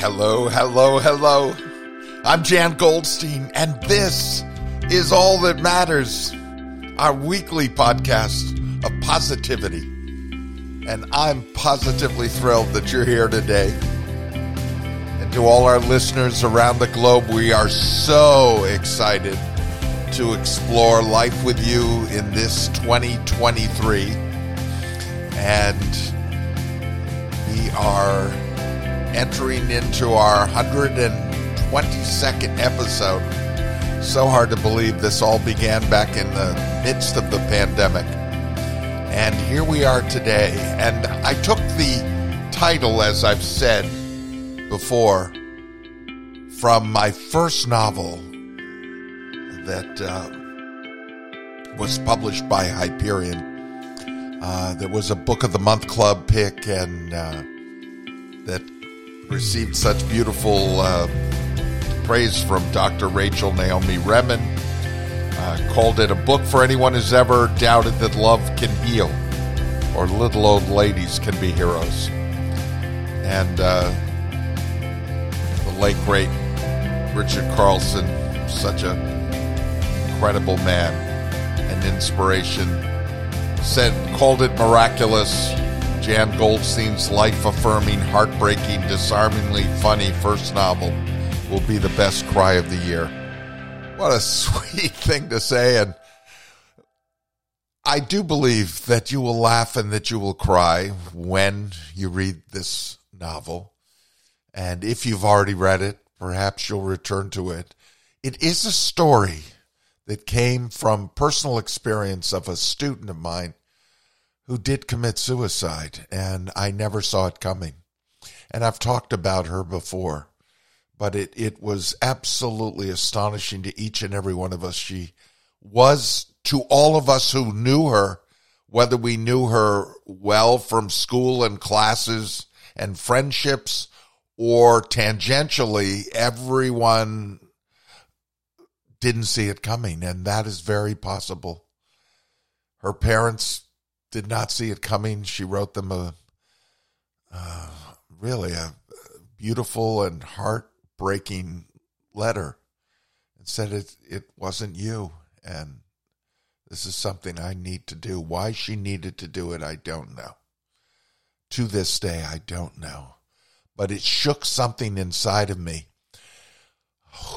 Hello, hello, hello. I'm Jan Goldstein, and this is All That Matters, our weekly podcast of positivity. And I'm positively thrilled that you're here today. And to all our listeners around the globe, we are so excited to explore life with you in this 2023. And we are entering into our 122nd episode. So hard to believe this all began back in the midst of the pandemic. And here we are today. And I took the title, as I've said before, from my first novel that uh, was published by Hyperion. Uh, there was a Book of the Month Club pick, and uh, that received such beautiful uh, praise from Dr. Rachel Naomi Remen. Uh, called it a book for anyone who's ever doubted that love can heal or little old ladies can be heroes. And uh, the late, great Richard Carlson, such an incredible man and inspiration, said, called it miraculous Jan Goldstein's life affirming, heartbreaking, disarmingly funny first novel will be the best cry of the year. What a sweet thing to say. And I do believe that you will laugh and that you will cry when you read this novel. And if you've already read it, perhaps you'll return to it. It is a story that came from personal experience of a student of mine who did commit suicide, and I never saw it coming. And I've talked about her before, but it, it was absolutely astonishing to each and every one of us. She was to all of us who knew her, whether we knew her well from school and classes and friendships, or tangentially, everyone didn't see it coming, and that is very possible. Her parents did not see it coming. She wrote them a uh, really a beautiful and heartbreaking letter and said it it wasn't you and this is something I need to do. Why she needed to do it, I don't know. To this day, I don't know. But it shook something inside of me.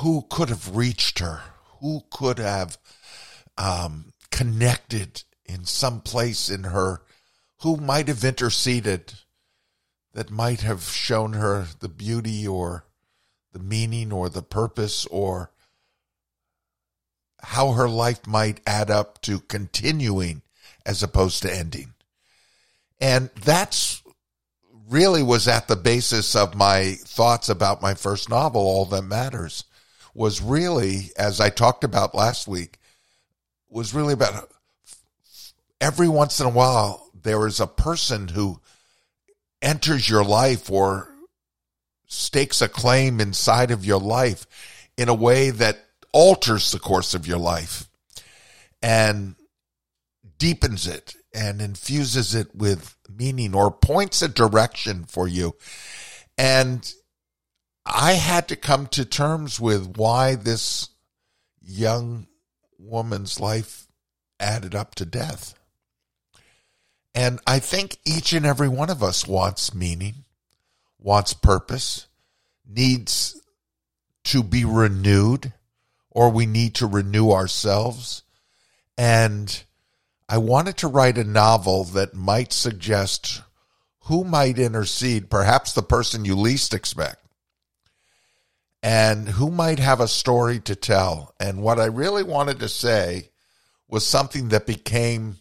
Who could have reached her? Who could have um, connected in some place in her who might have interceded that might have shown her the beauty or the meaning or the purpose or how her life might add up to continuing as opposed to ending. And that's really was at the basis of my thoughts about my first novel, All That Matters, was really, as I talked about last week, was really about every once in a while there is a person who enters your life or stakes a claim inside of your life in a way that alters the course of your life and deepens it and infuses it with meaning or points a direction for you. And I had to come to terms with why this young woman's life added up to death. And I think each and every one of us wants meaning, wants purpose, needs to be renewed, or we need to renew ourselves. And I wanted to write a novel that might suggest who might intercede, perhaps the person you least expect, and who might have a story to tell. And what I really wanted to say was something that became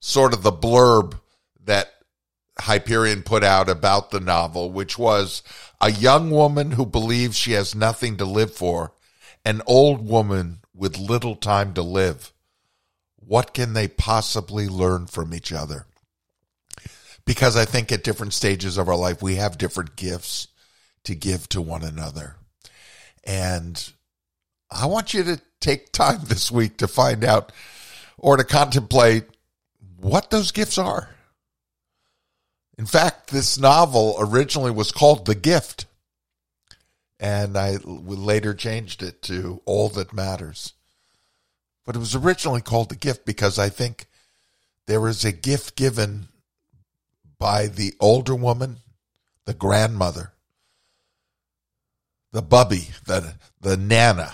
sort of the blurb that Hyperion put out about the novel, which was a young woman who believes she has nothing to live for, an old woman with little time to live. What can they possibly learn from each other? Because I think at different stages of our life, we have different gifts to give to one another. And I want you to take time this week to find out or to contemplate what those gifts are. In fact, this novel originally was called The Gift. and I later changed it to All That Matters. But it was originally called The Gift because I think there is a gift given by the older woman, the grandmother, the bubby, the the nana.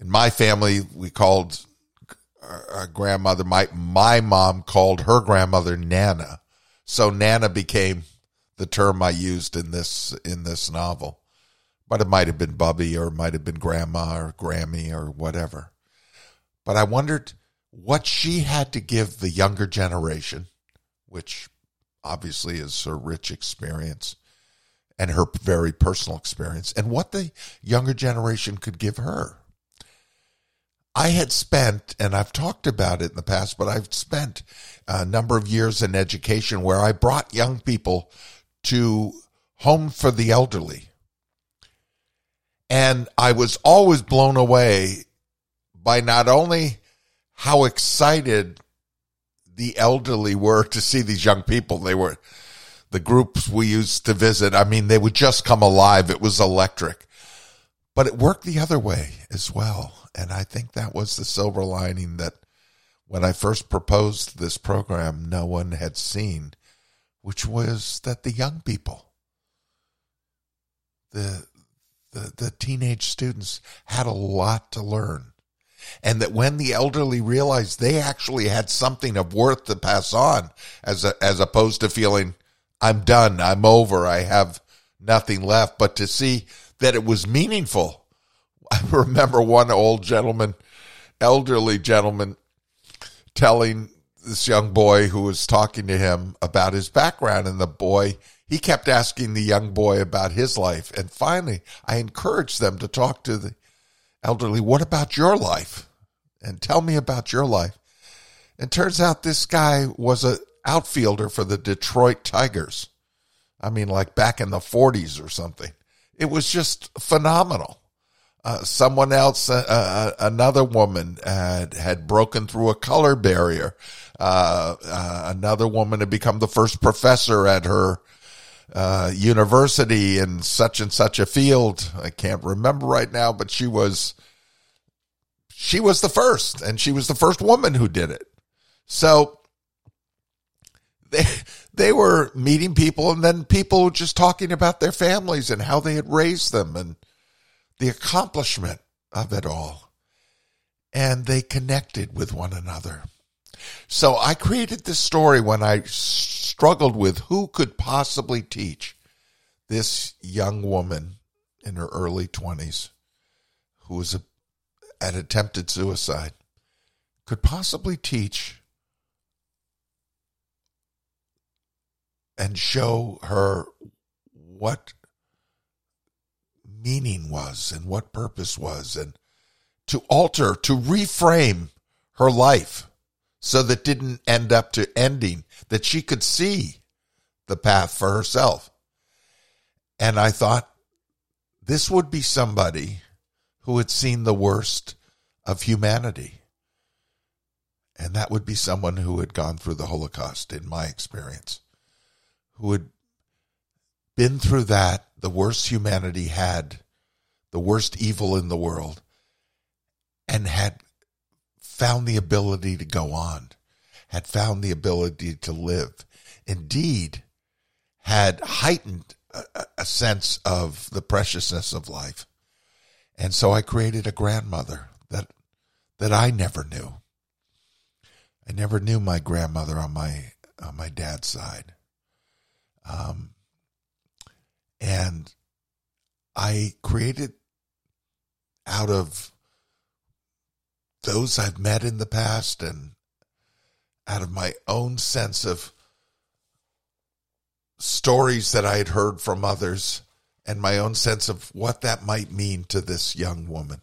In my family, we called our grandmother my my mom called her grandmother Nana, so Nana became the term I used in this in this novel. But it might have been Bubby or it might have been Grandma or Grammy or whatever. But I wondered what she had to give the younger generation, which obviously is her rich experience and her very personal experience, and what the younger generation could give her. I had spent, and I've talked about it in the past, but I've spent a number of years in education where I brought young people to Home for the Elderly. And I was always blown away by not only how excited the elderly were to see these young people. They were the groups we used to visit. I mean, they would just come alive. It was electric. But it worked the other way as well. And I think that was the silver lining that when I first proposed this program, no one had seen, which was that the young people, the the, the teenage students had a lot to learn. And that when the elderly realized they actually had something of worth to pass on, as a, as opposed to feeling, I'm done, I'm over, I have nothing left, but to see that it was meaningful. I remember one old gentleman, elderly gentleman, telling this young boy who was talking to him about his background, and the boy he kept asking the young boy about his life. And finally, I encouraged them to talk to the elderly, what about your life? And tell me about your life. And turns out this guy was an outfielder for the Detroit Tigers. I mean, like back in the 40s or something. It was just phenomenal. Uh, someone else, uh, uh, another woman had, had broken through a color barrier. Uh, uh, another woman had become the first professor at her uh, university in such and such a field. I can't remember right now, but she was she was the first, and she was the first woman who did it. So they they were meeting people, and then people just talking about their families and how they had raised them and the accomplishment of it all. And they connected with one another. So I created this story when I struggled with who could possibly teach this young woman in her early 20s who was a, had attempted suicide could possibly teach and show her what meaning was and what purpose was and to alter to reframe her life so that didn't end up to ending, that she could see the path for herself. And I thought this would be somebody who had seen the worst of humanity. And that would be someone who had gone through the Holocaust, in my experience, who had been through that, the worst humanity had, the worst evil in the world, and had found the ability to go on, had found the ability to live. Indeed, had heightened a, a sense of the preciousness of life. And so I created a grandmother that that I never knew. I never knew my grandmother on my on my dad's side. Um, and I created out of those I've met in the past and out of my own sense of stories that I had heard from others and my own sense of what that might mean to this young woman.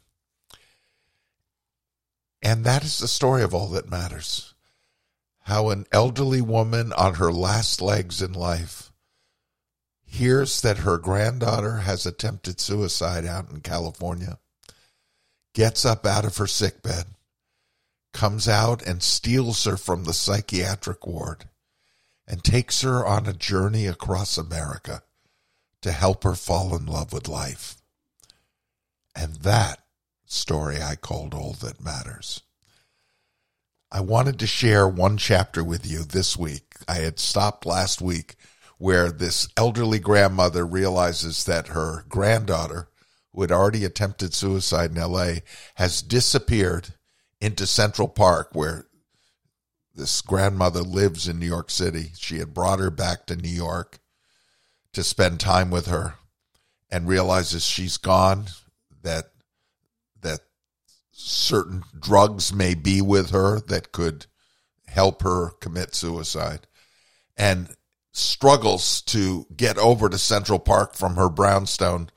And that is the story of all that matters. How an elderly woman on her last legs in life hears that her granddaughter has attempted suicide out in California gets up out of her sickbed, comes out and steals her from the psychiatric ward, and takes her on a journey across America to help her fall in love with life. And that story I called All That Matters. I wanted to share one chapter with you this week. I had stopped last week where this elderly grandmother realizes that her granddaughter, who had already attempted suicide in LA, has disappeared into Central Park, where this grandmother lives in New York City. She had brought her back to New York to spend time with her and realizes she's gone, that that certain drugs may be with her that could help her commit suicide and struggles to get over to Central Park from her brownstone.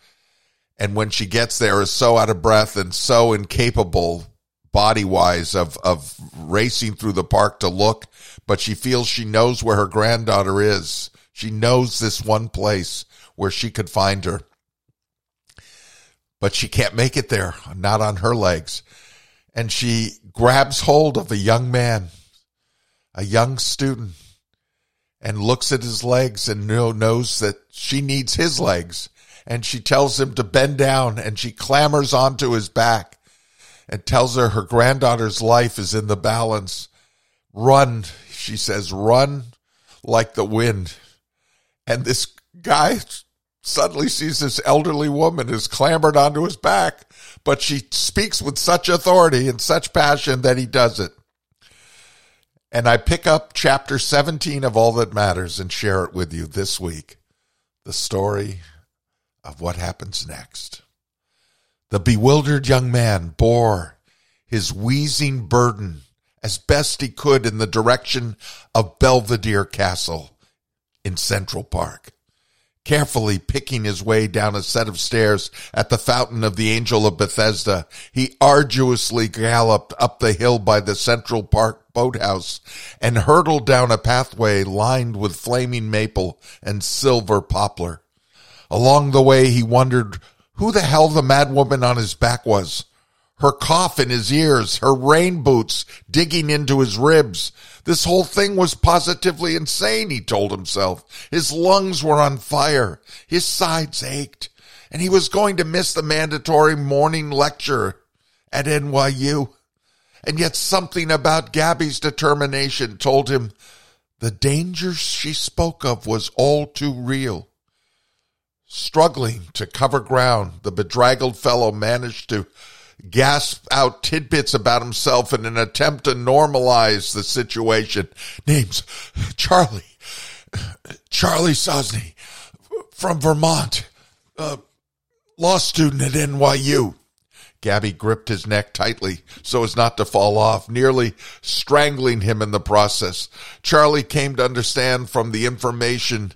And when she gets there is so out of breath and so incapable body wise of of racing through the park to look but she feels she knows where her granddaughter is. She knows this one place where she could find her. But she can't make it there not on her legs. And she grabs hold of a young man a young student and looks at his legs and knows that she needs his legs and she tells him to bend down and she clambers onto his back and tells her her granddaughter's life is in the balance. Run, she says, run like the wind. And this guy suddenly sees this elderly woman who's clambered onto his back, but she speaks with such authority and such passion that he does it. And I pick up chapter 17 of All That Matters and share it with you this week. The story of what happens next. The bewildered young man bore his wheezing burden as best he could in the direction of Belvedere Castle in Central Park. Carefully picking his way down a set of stairs at the fountain of the Angel of Bethesda, he arduously galloped up the hill by the Central Park boathouse and hurtled down a pathway lined with flaming maple and silver poplar. Along the way, he wondered who the hell the madwoman on his back was. Her cough in his ears, her rain boots digging into his ribs. This whole thing was positively insane, he told himself. His lungs were on fire. His sides ached. And he was going to miss the mandatory morning lecture at NYU. And yet something about Gabby's determination told him the danger she spoke of was all too real. Struggling to cover ground, the bedraggled fellow managed to gasp out tidbits about himself in an attempt to normalize the situation. Names Charlie, Charlie Sosny from Vermont, uh, law student at NYU. Gabby gripped his neck tightly so as not to fall off, nearly strangling him in the process. Charlie came to understand from the information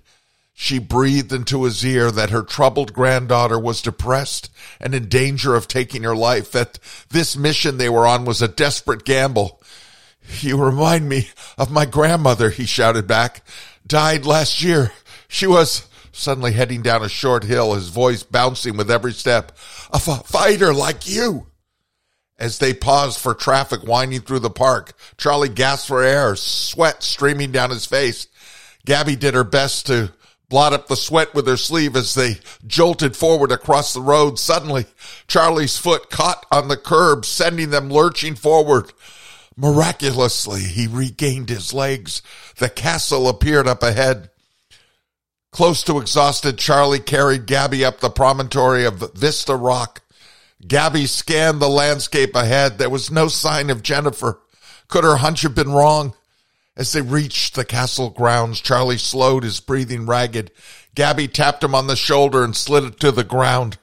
she breathed into his ear that her troubled granddaughter was depressed and in danger of taking her life, that this mission they were on was a desperate gamble. You remind me of my grandmother, he shouted back. Died last year. She was suddenly heading down a short hill, his voice bouncing with every step. A f- fighter like you. As they paused for traffic winding through the park, Charlie gasped for air, sweat streaming down his face. Gabby did her best to blot up the sweat with her sleeve as they jolted forward across the road. Suddenly, Charlie's foot caught on the curb, sending them lurching forward. Miraculously, he regained his legs. The castle appeared up ahead. Close to exhausted, Charlie carried Gabby up the promontory of Vista Rock. Gabby scanned the landscape ahead. There was no sign of Jennifer. Could her hunch have been wrong? As they reached the castle grounds, Charlie slowed his breathing ragged. Gabby tapped him on the shoulder and slid it to the ground.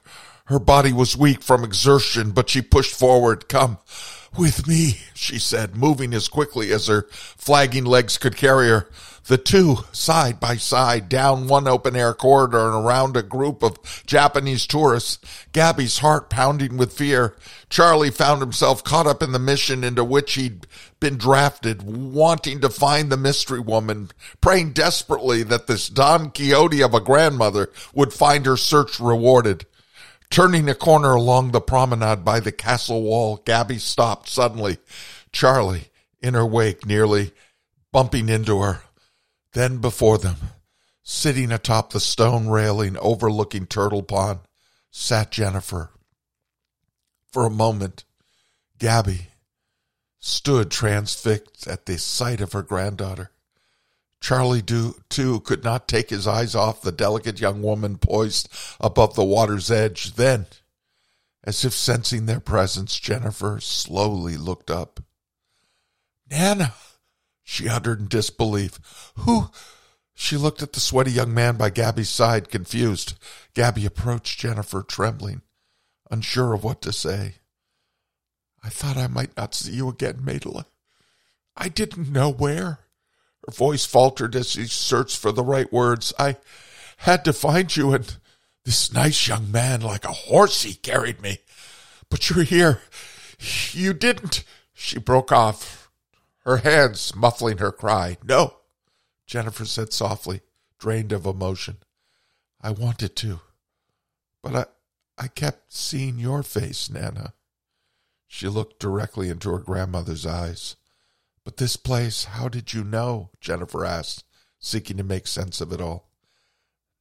Her body was weak from exertion, but she pushed forward. Come with me, she said, moving as quickly as her flagging legs could carry her. The two, side by side, down one open air corridor and around a group of Japanese tourists, Gabby's heart pounding with fear. Charlie found himself caught up in the mission into which he'd been drafted, wanting to find the mystery woman, praying desperately that this Don Quixote of a grandmother would find her search rewarded. Turning a corner along the promenade by the castle wall, Gabby stopped suddenly. Charlie, in her wake, nearly bumping into her. Then before them Sitting atop the stone railing overlooking Turtle Pond sat Jennifer. For a moment, Gabby stood transfixed at the sight of her granddaughter. Charlie, do, too, could not take his eyes off the delicate young woman poised above the water's edge. Then, as if sensing their presence, Jennifer slowly looked up. Nana, she uttered in disbelief. Who? She looked at the sweaty young man by Gabby's side, confused. Gabby approached Jennifer, trembling, unsure of what to say. I thought I might not see you again, Madeline. I didn't know where. Her voice faltered as she searched for the right words. I had to find you, and this nice young man, like a horse, he carried me. But you're here. You didn't. She broke off, her hands muffling her cry. No, Jennifer said softly, drained of emotion. I wanted to, but I, I kept seeing your face, Nana. She looked directly into her grandmother's eyes. But this place, how did you know? Jennifer asked, seeking to make sense of it all.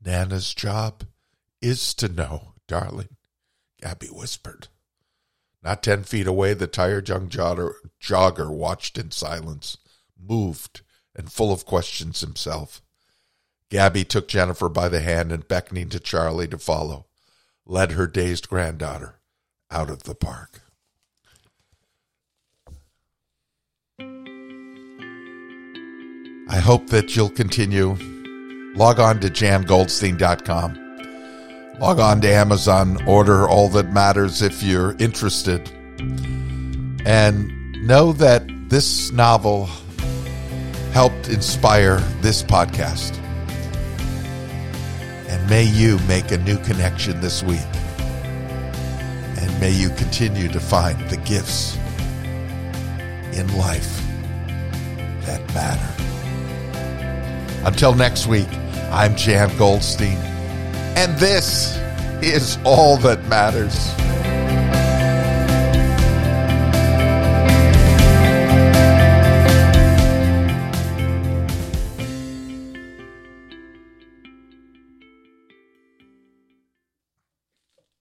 Nana's job is to know, darling, Gabby whispered. Not ten feet away, the tired young jogger, jogger watched in silence, moved and full of questions himself. Gabby took Jennifer by the hand and, beckoning to Charlie to follow, led her dazed granddaughter out of the park. I hope that you'll continue. Log on to jangoldstein.com. Log on to Amazon, order all that matters if you're interested. And know that this novel helped inspire this podcast. And may you make a new connection this week. And may you continue to find the gifts in life that matter. Until next week, I'm Jan Goldstein, and this is all that matters.